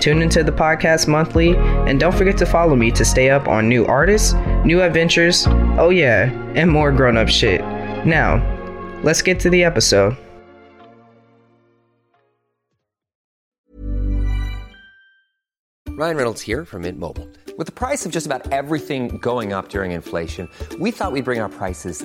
Tune into the podcast monthly and don't forget to follow me to stay up on new artists, new adventures, oh yeah, and more grown up shit. Now, let's get to the episode. Ryan Reynolds here from Mint Mobile. With the price of just about everything going up during inflation, we thought we'd bring our prices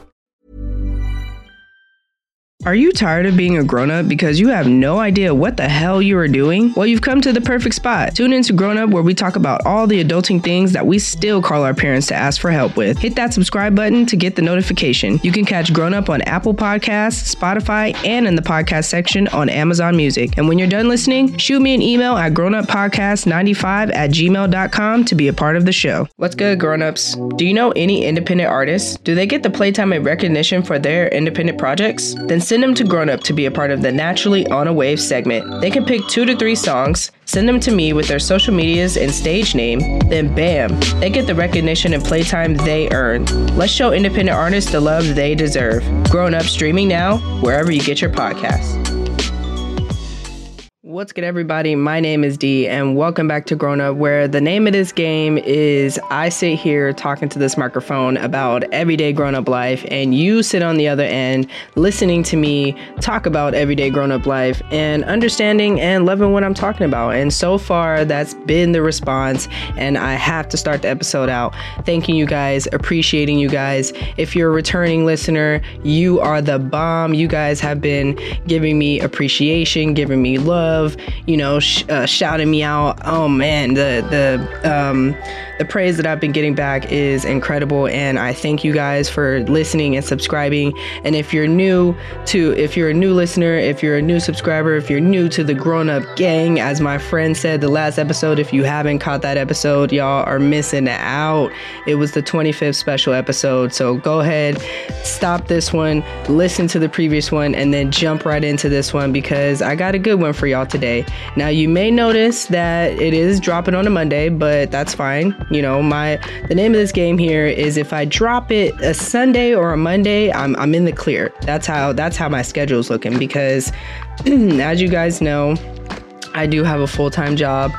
Are you tired of being a grown up because you have no idea what the hell you are doing? Well, you've come to the perfect spot. Tune into Grown Up where we talk about all the adulting things that we still call our parents to ask for help with. Hit that subscribe button to get the notification. You can catch Grown Up on Apple Podcasts, Spotify, and in the podcast section on Amazon Music. And when you're done listening, shoot me an email at grownuppodcast95 at gmail.com to be a part of the show. What's good, grown ups? Do you know any independent artists? Do they get the playtime and recognition for their independent projects? Then send them to Grown Up to be a part of the Naturally on a Wave segment. They can pick two to three songs, send them to me with their social medias and stage name, then bam, they get the recognition and playtime they earn. Let's show independent artists the love they deserve. Grown Up streaming now, wherever you get your podcasts. What's good, everybody? My name is Dee, and welcome back to Grown Up, where the name of this game is I sit here talking to this microphone about everyday grown up life, and you sit on the other end listening to me talk about everyday grown up life and understanding and loving what I'm talking about. And so far, that's been the response, and I have to start the episode out thanking you guys, appreciating you guys. If you're a returning listener, you are the bomb. You guys have been giving me appreciation, giving me love you know, sh- uh, shouting me out. Oh man, the the um, the praise that I've been getting back is incredible, and I thank you guys for listening and subscribing. And if you're new to, if you're a new listener, if you're a new subscriber, if you're new to the Grown Up Gang, as my friend said the last episode, if you haven't caught that episode, y'all are missing out. It was the 25th special episode, so go ahead, stop this one, listen to the previous one, and then jump right into this one because I got a good one for y'all today. Now, you may notice that it is dropping on a Monday, but that's fine. You know, my the name of this game here is if I drop it a Sunday or a Monday, I'm I'm in the clear. That's how that's how my schedule's looking because as you guys know, I do have a full-time job.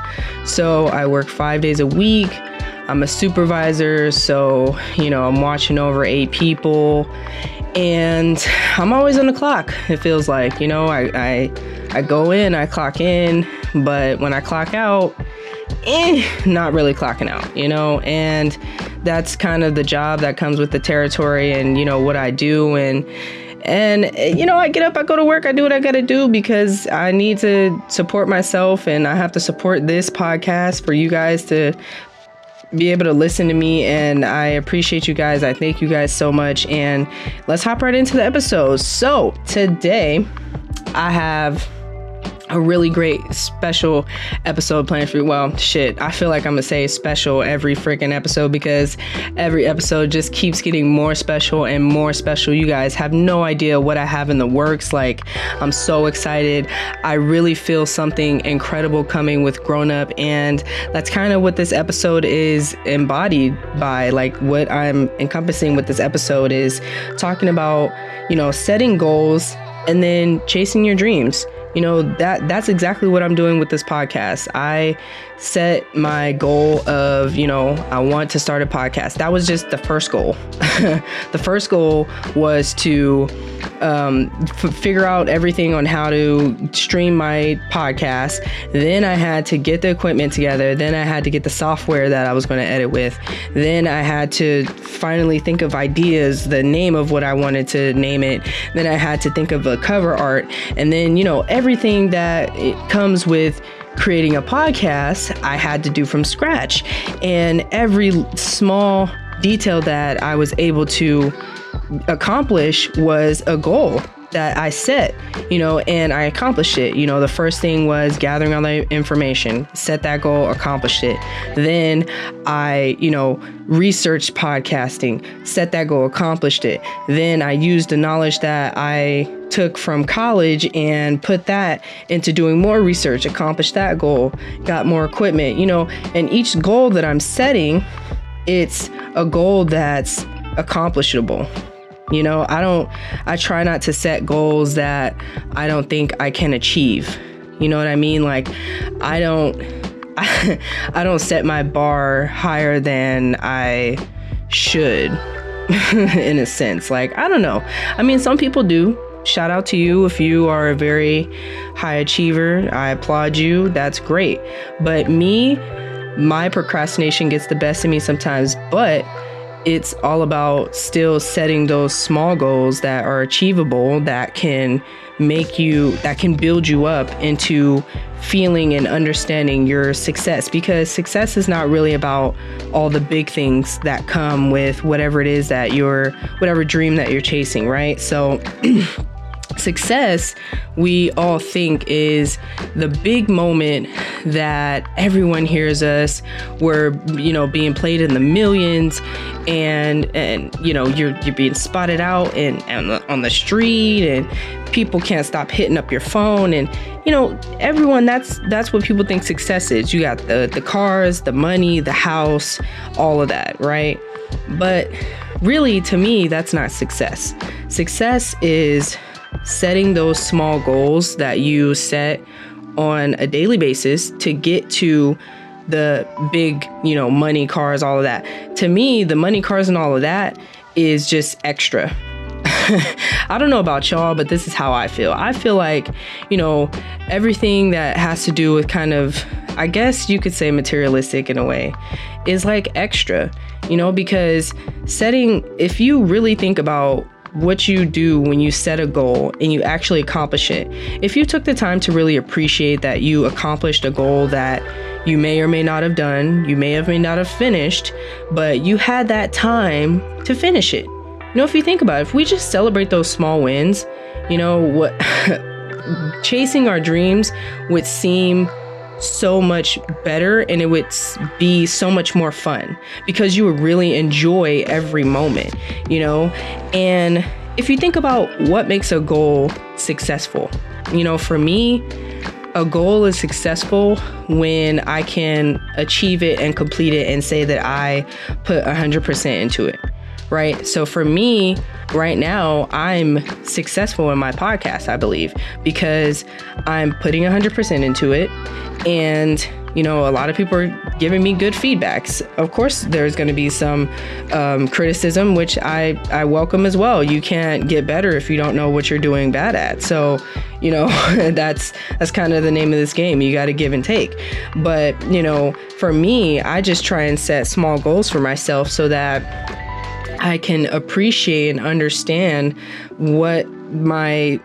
So, I work 5 days a week. I'm a supervisor, so, you know, I'm watching over 8 people and I'm always on the clock. It feels like, you know, I I I go in, I clock in, but when I clock out, eh, not really clocking out, you know, and that's kind of the job that comes with the territory and you know what I do and and you know i get up i go to work i do what i gotta do because i need to support myself and i have to support this podcast for you guys to be able to listen to me and I appreciate you guys. I thank you guys so much and let's hop right into the episode. So, today I have a really great special episode planned for you. Well, shit, I feel like I'm gonna say special every freaking episode because every episode just keeps getting more special and more special. You guys have no idea what I have in the works. Like, I'm so excited. I really feel something incredible coming with Grown Up, and that's kind of what this episode is embodied by. Like, what I'm encompassing with this episode is talking about, you know, setting goals and then chasing your dreams you know that that's exactly what i'm doing with this podcast. I set my goal of you know i want to start a podcast. That was just the first goal. The first goal was to um, f- figure out everything on how to stream my podcast. Then i had to get the equipment together. Then i had to get the software that i was going to edit with. Then i had to finally think of ideas the name of what i wanted to name it. Then i had to think of a cover art. And then you know everything that it comes with creating a podcast, I had to do from scratch. And every small detail that I was able to accomplish was a goal that I set, you know, and I accomplished it. You know, the first thing was gathering all the information, set that goal, accomplished it. Then I, you know, researched podcasting, set that goal, accomplished it. Then I used the knowledge that I took from college and put that into doing more research, accomplished that goal, got more equipment, you know, and each goal that I'm setting, it's a goal that's accomplishable. You know, I don't, I try not to set goals that I don't think I can achieve. You know what I mean? Like, I don't, I, I don't set my bar higher than I should, in a sense. Like, I don't know. I mean, some people do. Shout out to you if you are a very high achiever. I applaud you. That's great. But me, my procrastination gets the best of me sometimes. But it's all about still setting those small goals that are achievable that can make you that can build you up into feeling and understanding your success because success is not really about all the big things that come with whatever it is that you're whatever dream that you're chasing right so success we all think is the big moment that everyone hears us. We're you know being played in the millions and and you know you're you're being spotted out and, and on the street and people can't stop hitting up your phone and you know everyone that's that's what people think success is. You got the the cars the money the house all of that right? But really to me that's not success. Success is setting those small goals that you set on a daily basis to get to the big, you know, money, cars, all of that. To me, the money, cars, and all of that is just extra. I don't know about y'all, but this is how I feel. I feel like, you know, everything that has to do with kind of, I guess you could say materialistic in a way, is like extra, you know, because setting, if you really think about what you do when you set a goal and you actually accomplish it. If you took the time to really appreciate that you accomplished a goal that you may or may not have done, you may have may not have finished, but you had that time to finish it. You know, if you think about it, if we just celebrate those small wins, you know, what chasing our dreams would seem so much better and it would be so much more fun because you would really enjoy every moment, you know? And if you think about what makes a goal successful, you know, for me, a goal is successful when I can achieve it and complete it and say that I put 100% into it, right? So for me, right now, I'm successful in my podcast, I believe, because I'm putting 100% into it and you know, a lot of people are giving me good feedbacks. Of course, there's going to be some um, criticism, which I, I welcome as well. You can't get better if you don't know what you're doing bad at. So, you know, that's that's kind of the name of this game. You got to give and take. But you know, for me, I just try and set small goals for myself so that I can appreciate and understand what my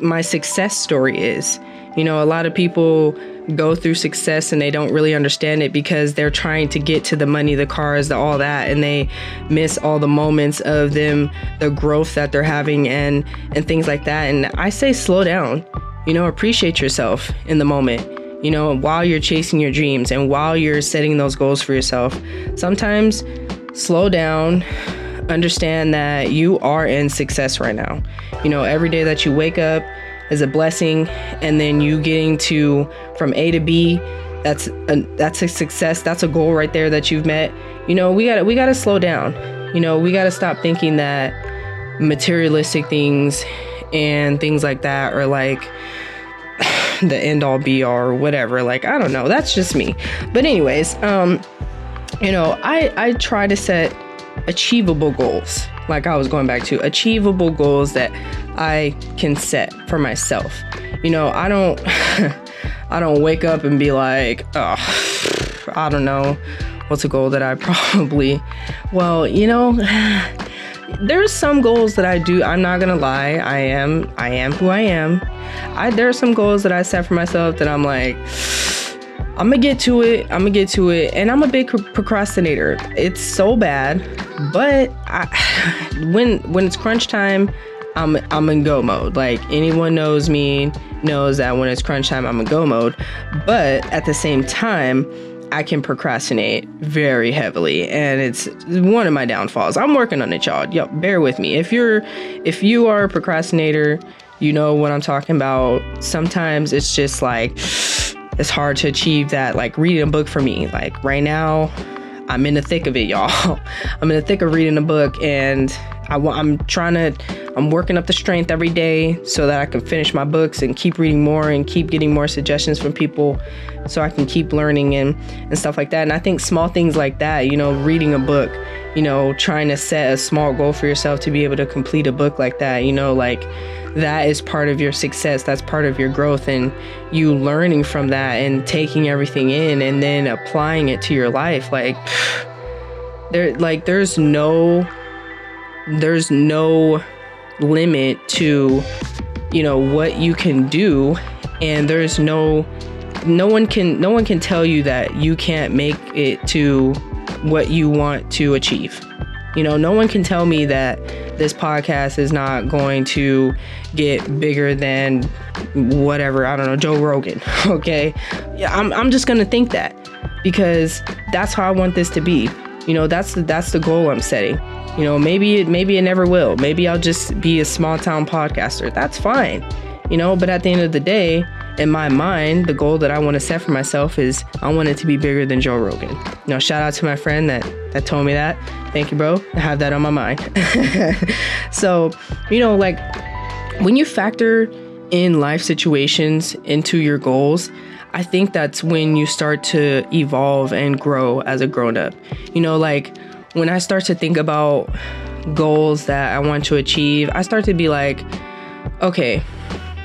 my success story is. You know, a lot of people go through success and they don't really understand it because they're trying to get to the money, the cars, the all that, and they miss all the moments of them, the growth that they're having and and things like that. And I say slow down. You know, appreciate yourself in the moment. You know, while you're chasing your dreams and while you're setting those goals for yourself. Sometimes slow down, understand that you are in success right now. You know, every day that you wake up, is a blessing and then you getting to from A to B that's a that's a success that's a goal right there that you've met you know we got to we got to slow down you know we got to stop thinking that materialistic things and things like that are like the end all be all or whatever. Like, I don't know. That's just me. But anyways, um, you know, I I try to set achievable goals. Like I was going back to achievable goals that I can set for myself. You know, I don't I don't wake up and be like, oh, I don't know what's a goal that I probably well, you know, there's some goals that I do. I'm not gonna lie. I am I am who I am. I there are some goals that I set for myself that I'm like I'm gonna get to it. I'm gonna get to it, and I'm a big procrastinator. It's so bad, but I, when when it's crunch time, I'm I'm in go mode. Like anyone knows me knows that when it's crunch time, I'm in go mode. But at the same time, I can procrastinate very heavily, and it's one of my downfalls. I'm working on it, y'all. Yo, bear with me. If you're if you are a procrastinator, you know what I'm talking about. Sometimes it's just like it's hard to achieve that. Like reading a book for me, like right now, I'm in the thick of it, y'all. I'm in the thick of reading a book, and I, I'm trying to, I'm working up the strength every day so that I can finish my books and keep reading more and keep getting more suggestions from people, so I can keep learning and and stuff like that. And I think small things like that, you know, reading a book, you know, trying to set a small goal for yourself to be able to complete a book like that, you know, like that is part of your success. That's part of your growth and you learning from that and taking everything in and then applying it to your life. Like there like there's no there's no limit to you know what you can do and there's no no one can no one can tell you that you can't make it to what you want to achieve. You know, no one can tell me that this podcast is not going to get bigger than whatever, I don't know, Joe Rogan. Okay. Yeah, I'm, I'm just to think that because that's how I want this to be. You know, that's the, that's the goal I'm setting. You know, maybe it, maybe it never will. Maybe I'll just be a small town podcaster. That's fine. You know, but at the end of the day, in my mind, the goal that I want to set for myself is I want it to be bigger than Joe Rogan. You know, shout out to my friend that that told me that. Thank you, bro. I have that on my mind. so, you know, like when you factor in life situations into your goals, I think that's when you start to evolve and grow as a grown up. You know, like when I start to think about goals that I want to achieve, I start to be like, okay,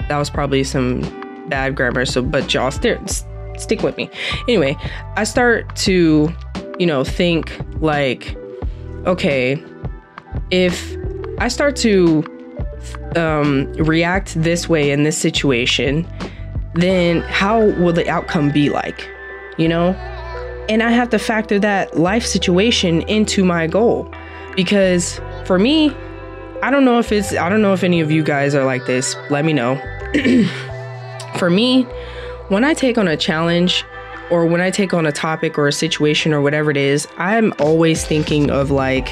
that was probably some bad grammar. So, but y'all st- stick with me. Anyway, I start to, you know, think like, okay, if I start to um, react this way in this situation, then how will the outcome be like? You know? And I have to factor that life situation into my goal because for me, I don't know if it's, I don't know if any of you guys are like this. Let me know. for me, when I take on a challenge or when I take on a topic or a situation or whatever it is, I'm always thinking of like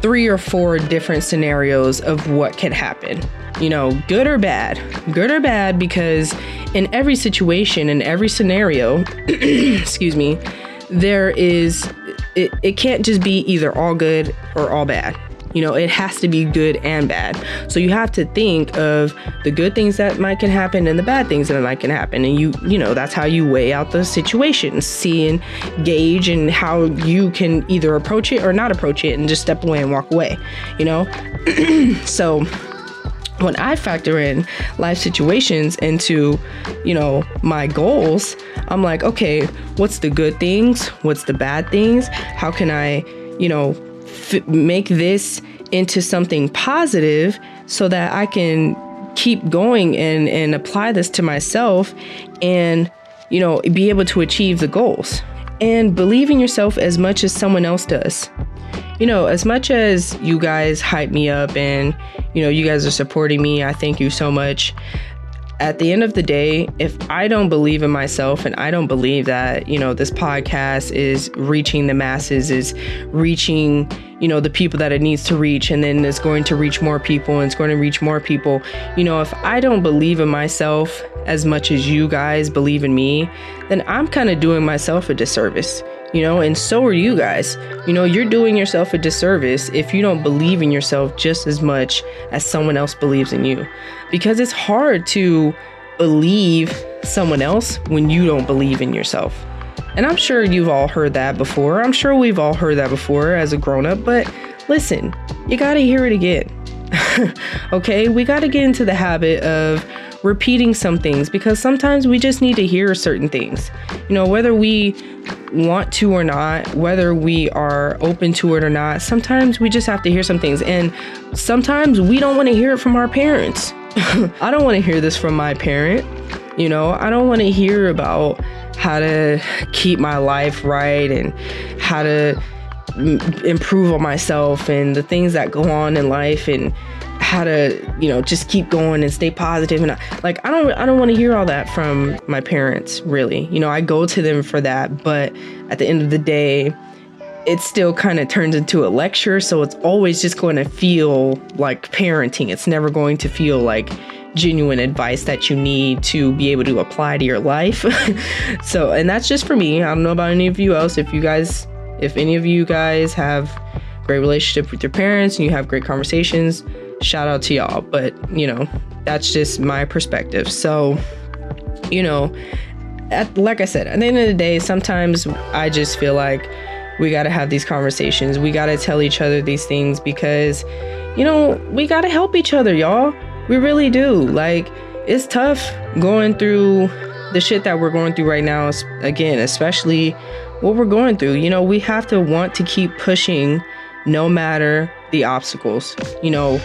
three or four different scenarios of what could happen. You know, good or bad. Good or bad because in every situation, in every scenario, excuse me, there is it, it can't just be either all good or all bad. You know, it has to be good and bad. So you have to think of the good things that might can happen and the bad things that might can happen. And you, you know, that's how you weigh out the situation, see and gauge and how you can either approach it or not approach it and just step away and walk away, you know? so when I factor in life situations into, you know, my goals, I'm like, okay, what's the good things? What's the bad things? How can I, you know, f- make this into something positive so that I can keep going and and apply this to myself and you know be able to achieve the goals. And believe in yourself as much as someone else does. You know as much as you guys hype me up and you know you guys are supporting me i thank you so much at the end of the day, if I don't believe in myself and I don't believe that, you know, this podcast is reaching the masses, is reaching, you know, the people that it needs to reach, and then it's going to reach more people and it's going to reach more people, you know, if I don't believe in myself as much as you guys believe in me, then I'm kind of doing myself a disservice you know, and so are you guys. You know, you're doing yourself a disservice if you don't believe in yourself just as much as someone else believes in you. Because it's hard to believe someone else when you don't believe in yourself. And I'm sure you've all heard that before. I'm sure we've all heard that before as a grown up, but listen, you got to hear it again. okay, we got to get into the habit of repeating some things because sometimes we just need to hear certain things. You know, whether we want to or not, whether we are open to it or not, sometimes we just have to hear some things. And sometimes we don't want to hear it from our parents. I don't want to hear this from my parent. You know, I don't want to hear about how to keep my life right and how to improve on myself and the things that go on in life and how to you know just keep going and stay positive and like i don't i don't want to hear all that from my parents really. You know i go to them for that but at the end of the day it still kind of turns into a lecture so it's always just going to feel like parenting. It's never going to feel like genuine advice that you need to be able to apply to your life. So and that's just for me. I don't know about any of you else. If you guys if any of you guys have great relationship with your parents and you have great conversations shout out to y'all. But, you know, that's just my perspective. So, you know, at, like I said, at the end of the day, sometimes I just feel like we got to have these conversations. We got to tell each other these things because, you know, we got to help each other, y'all. We really do. Like, it's tough going through the shit that we're going through right now. Again, especially what we're going through. You know, we have to want to keep pushing no matter the obstacles. You know,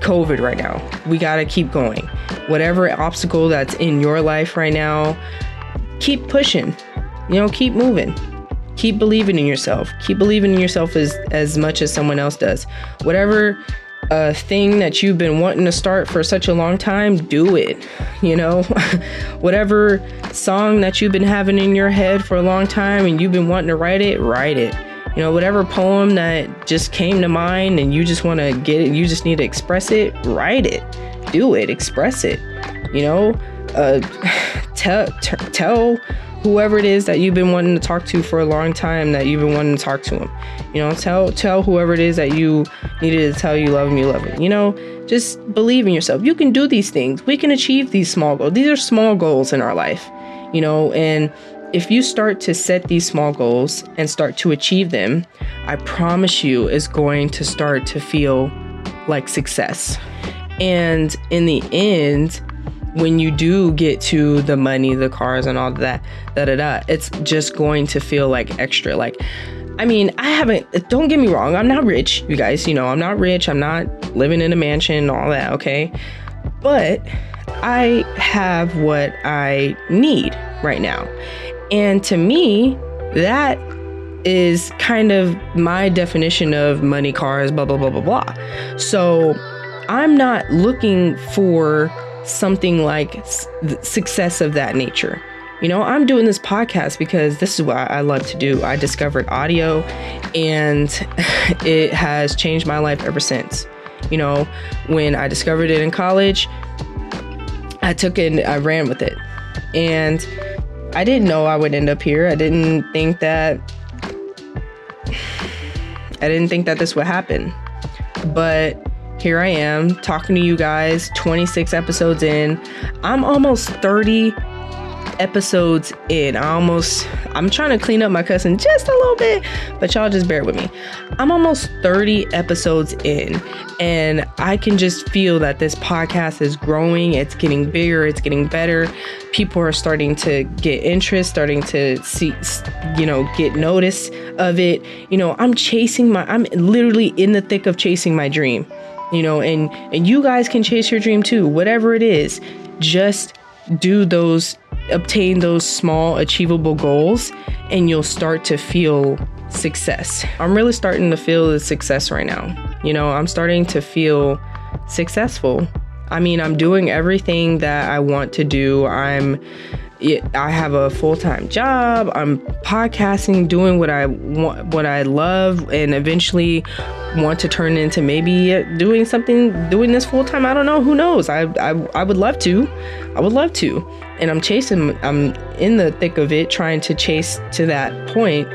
COVID right now. We got to keep going. Whatever obstacle that's in your life right now, keep pushing. You know, keep moving. Keep believing in yourself. Keep believing in yourself as as much as someone else does. Whatever a thing that you've been wanting to start for such a long time, do it. You know, whatever song that you've been having in your head for a long time and you've been wanting to write it, write it you know, whatever poem that just came to mind and you just want to get it, you just need to express it, write it, do it, express it. You know, uh, tell t- tell whoever it is that you've been wanting to talk to for a long time that you've been wanting to talk to them. You know, tell tell whoever it is that you needed to tell you love them, you love them. You know, just believe in yourself. You can do these things. We can achieve these small goals. These are small goals in our life. You know, and if you start to set these small goals and start to achieve them, I promise you is going to start to feel like success. And in the end, when you do get to the money, the cars, and all that, da da da, it's just going to feel like extra. Like, I mean, I haven't, don't get me wrong, I'm not rich, you guys. You know, I'm not rich, I'm not living in a mansion, and all that, okay? But I have what I need right now. And to me, that is kind of my definition of money, cars, blah, blah, blah, blah, blah. So I'm not looking for something like success of that nature. You know, I'm doing this podcast because this is what I love to do. I discovered audio and it has changed my life ever since. You know, when I discovered it in college, I took it and I ran with it. And I didn't know I would end up here. I didn't think that I didn't think that this would happen. But here I am talking to you guys 26 episodes in. I'm almost 30 episodes in. I almost, I'm trying to clean up my cussing just a little bit, but y'all just bear with me. I'm almost 30 episodes in, and I can just feel that this podcast is growing. It's getting bigger, it's getting better. People are starting to get interest, starting to see, you know, get notice of it. You know, I'm chasing my, I'm literally in the thick of chasing my dream you know and and you guys can chase your dream too whatever it is just do those obtain those small achievable goals and you'll start to feel success. I'm really starting to feel the success right now. You know, I'm starting to feel successful. I mean, I'm doing everything that I want to do. I'm I have a full-time job. I'm podcasting, doing what I want, what I love and eventually want to turn into maybe uh, doing something doing this full-time. I don't know, who knows. I I I would love to. I would love to and I'm chasing, I'm in the thick of it, trying to chase to that point.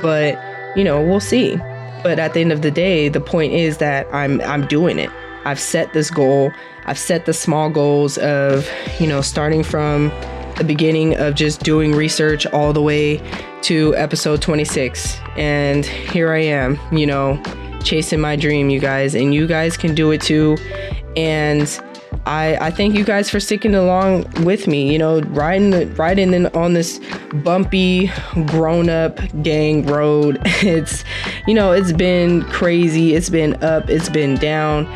But, you know, we'll see. But at the end of the day, the point is that I'm I'm doing it. I've set this goal. I've set the small goals of, you know, starting from the beginning of just doing research all the way to episode 26. And here I am, you know, chasing my dream, you guys, and you guys can do it too. And I, I thank you guys for sticking along with me, you know, riding the, riding in on this bumpy grown up gang road. It's you know, it's been crazy, it's been up, it's been down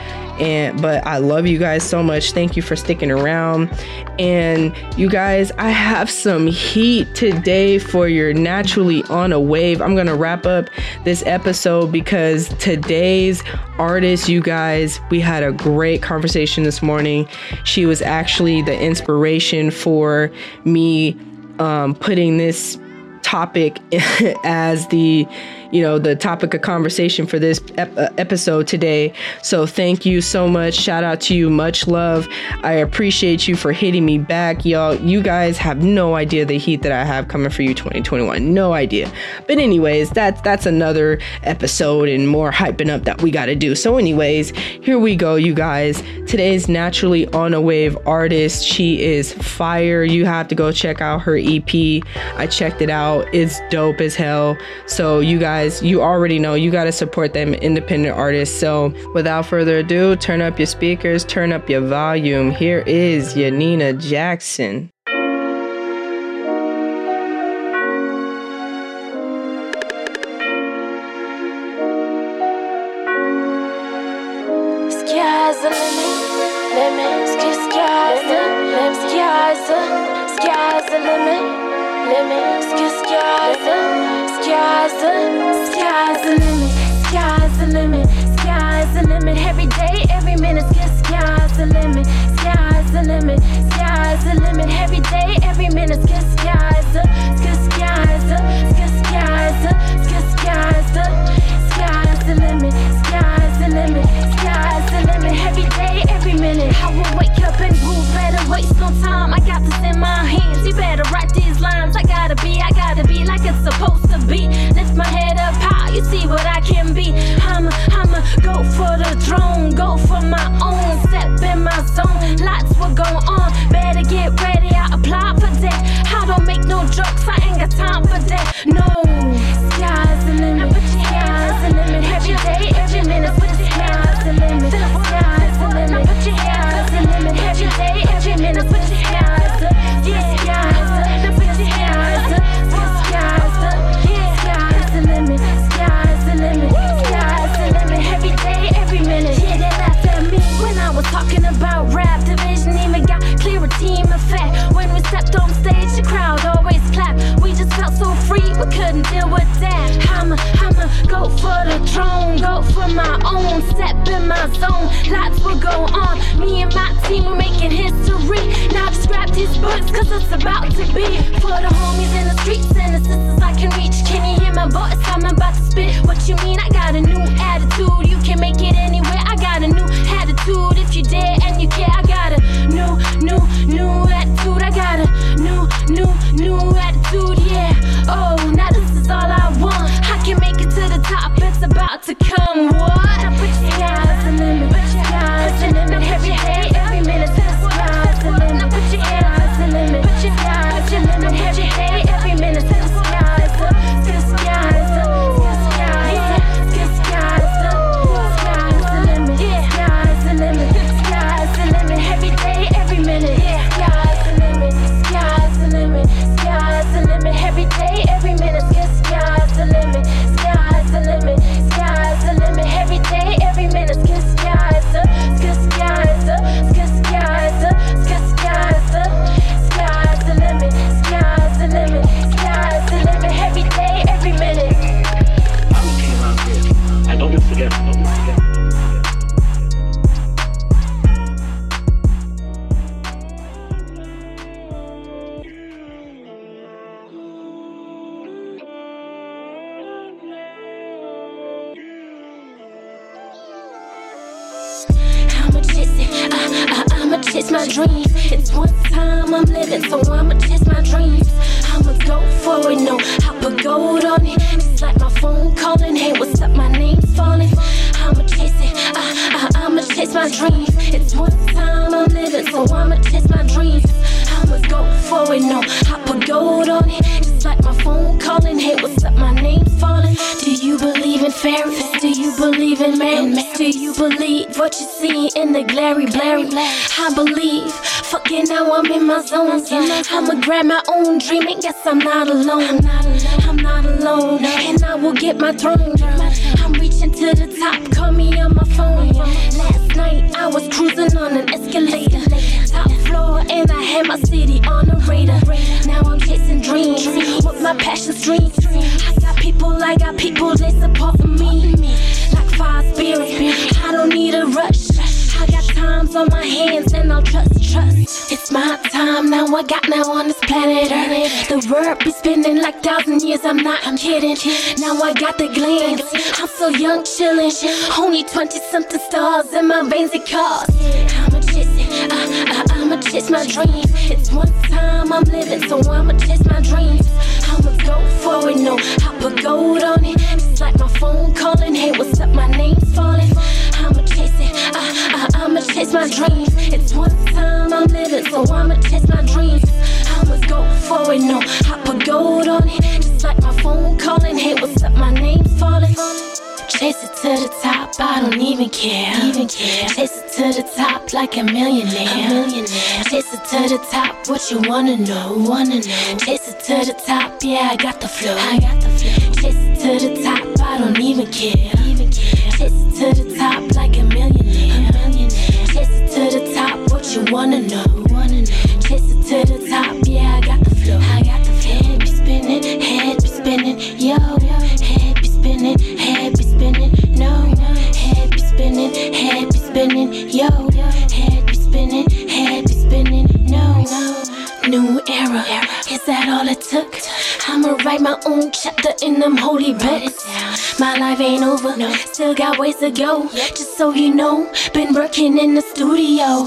and but I love you guys so much. Thank you for sticking around. And you guys, I have some heat today for your naturally on a wave. I'm going to wrap up this episode because today's artist, you guys, we had a great conversation this morning. She was actually the inspiration for me um, putting this topic as the you know, the topic of conversation for this ep- uh, episode today. So thank you so much. Shout out to you. Much love. I appreciate you for hitting me back, y'all. You guys have no idea the heat that I have coming for you 2021. No idea. But anyways, that's that's another episode and more hyping up that we got to do. So anyways, here we go, you guys. Today's naturally on a wave artist. She is fire. You have to go check out her EP. I checked it out. It's dope as hell. So you guys guys, you already know you got to support them independent artists. So without further ado, turn up your speakers, turn up your volume. Here is Janina Jackson. Limit, limit, sky's the limit, sky's the, sky's the limit, sky's the limit, sky's the limit. Every day, every minute, sky's the limit, sky's the limit, sky's the limit. Every day, every minute, sky's the, sky's the, sky's the, sky's the, sky's the limit, sky's the limit, sky's the limit. Every day, every minute, I will wake up and cause it's about to be. For the homies in the streets and the sisters I can reach. Can you hear my voice? In the? I believe. Fucking now I'm in my zone. I'ma grab my own dream and guess I'm not alone. I'm not alone. And I will get my throne. I'm reaching to the top. Call me on my phone. Last night I was cruising on an escalator. Top floor and I had my city on the radar. Now I'm chasing dreams. with my passion's dreams. I got people, I got people, they support me. Like five spirits. I don't need a rush. I times on my hands and I'll trust, trust. It's my time now. I got now on this planet Earth. The world be spinning like thousand years. I'm not, I'm kidding. Now I got the glance. I'm so young, chilling. Only 20 something stars in my veins, it cause. I'ma chase it. Uh, uh, I'ma chase my dreams. It's one time I'm living, so I'ma chase my dreams. I'ma go for it, no. I put gold on it. Just like my phone calling. Hey, what's up? My name's falling. I'ma chase it. Uh, uh, I'ma chase my dreams. It's one time I'm living, so I'ma chase my dreams. I'ma go for it, no. I put gold on it. Just like my phone calling. Hey, what's up? My name's falling. Chase it to the top, I don't even care. Even care. Chase it to the top like a millionaire. A millionaire. Chase it to the top, what you wanna know? Wanna know? Chase it to the top, yeah, I got the flow. I got the flow. Chase it to the top, I don't even care. Even care. Chase it to the top what you wanna know? Wanna know? Chase it to the top, yeah, I got the flow. I got the flow. Head be spinning, head be spinning, yo. Head be spinning, head be spinning, no. Head be spinning, head be spinning, yo. Head be spinning, head be spinning, no. New era, is that all it took? I'ma write my own chapter in them holy books. My life ain't over, no. still got ways to go. Just so you know, been working in the studio.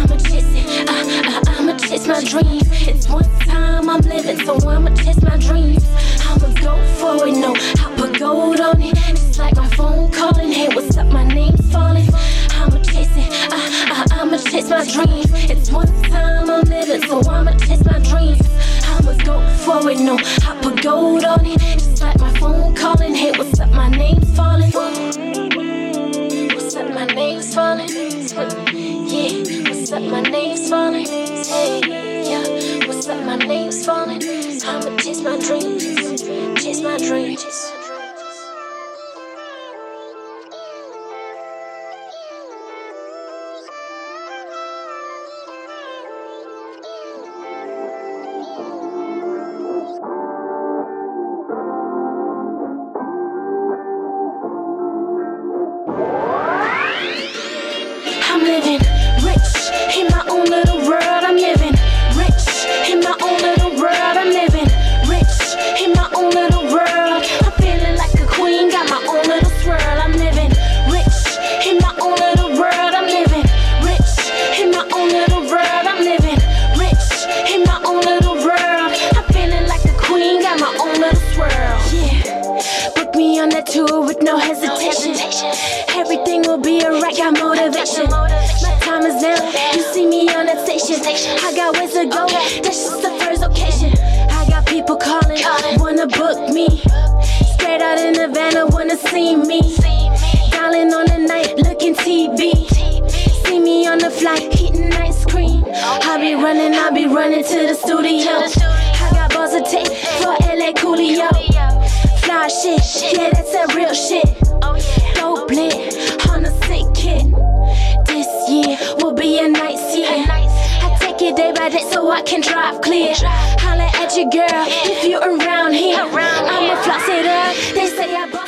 I'ma chase it, uh, uh, I'ma chase my dreams. It's one time I'm living, so I'ma chase my dreams. I'ma go for it, no, I put gold on it. Just like my phone calling, hey, what's up? My name's falling. I'ma chase it, uh, uh, I'ma chase my dreams. It's one time I'm living, so I'ma chase my dreams. I'ma go for it, no, I put gold on it. Just like my phone calling, hey, what's up? My name's falling. What's up? My name's falling. Yeah, what's up? My name's falling. Hey, yeah, what's up? My name's falling. I'ma chase my dreams, chase my dreams. I'm living I got ways to go, that's just the first occasion. I got people calling, wanna book me. Straight out in Havana, wanna see me. Dialing on the night, looking TV. See me on the flight, eating ice cream. I be running, I be running to the studio. I got balls of take for LA Coolio. Fly shit, yeah, that's that real shit. Dope lit I can drive clear. Holla at your girl if you're around here. I'ma floss it up. They say I.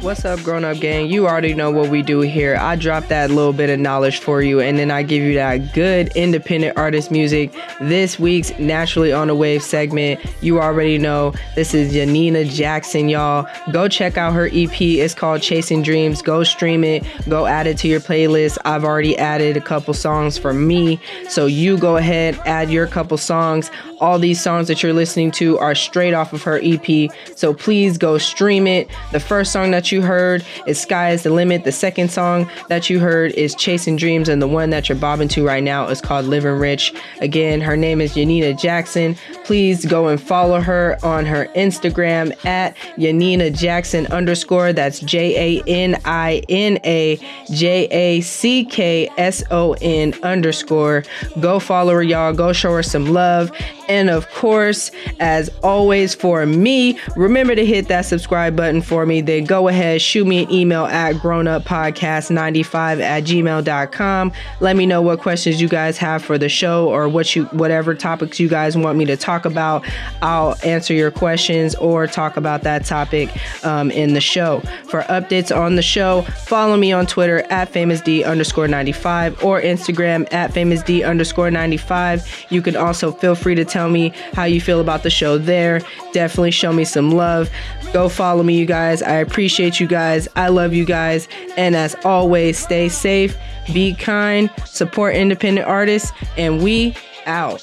What's up, grown up gang? You already know what we do here. I drop that little bit of knowledge for you, and then I give you that good independent artist music. This week's Naturally on the Wave segment, you already know this is Janina Jackson, y'all. Go check out her EP. It's called Chasing Dreams. Go stream it. Go add it to your playlist. I've already added a couple songs for me, so you go ahead, add your couple songs. All these songs that you're listening to are straight off of her EP, so please go stream it. The first song that you heard is Sky is the Limit. The second song that you heard is Chasing Dreams. And the one that you're bobbing to right now is called Living Rich. Again, her name is Janina Jackson. Please go and follow her on her Instagram at Janina Jackson underscore. That's J A N I N A J A C K S O N underscore. Go follow her, y'all. Go show her some love. And of course, as always, for me, remember to hit that subscribe button for me. Then go ahead, shoot me an email at grownuppodcast95 at gmail.com. Let me know what questions you guys have for the show or what you whatever topics you guys want me to talk about. I'll answer your questions or talk about that topic um, in the show. For updates on the show, follow me on Twitter at famousd underscore 95 or Instagram at famousd underscore 95. You can also feel free to tell me how you feel about the show there. Definitely show me some love. Go follow me, you guys. I appreciate you guys. I love you guys. And as always, stay safe, be kind, support independent artists, and we out.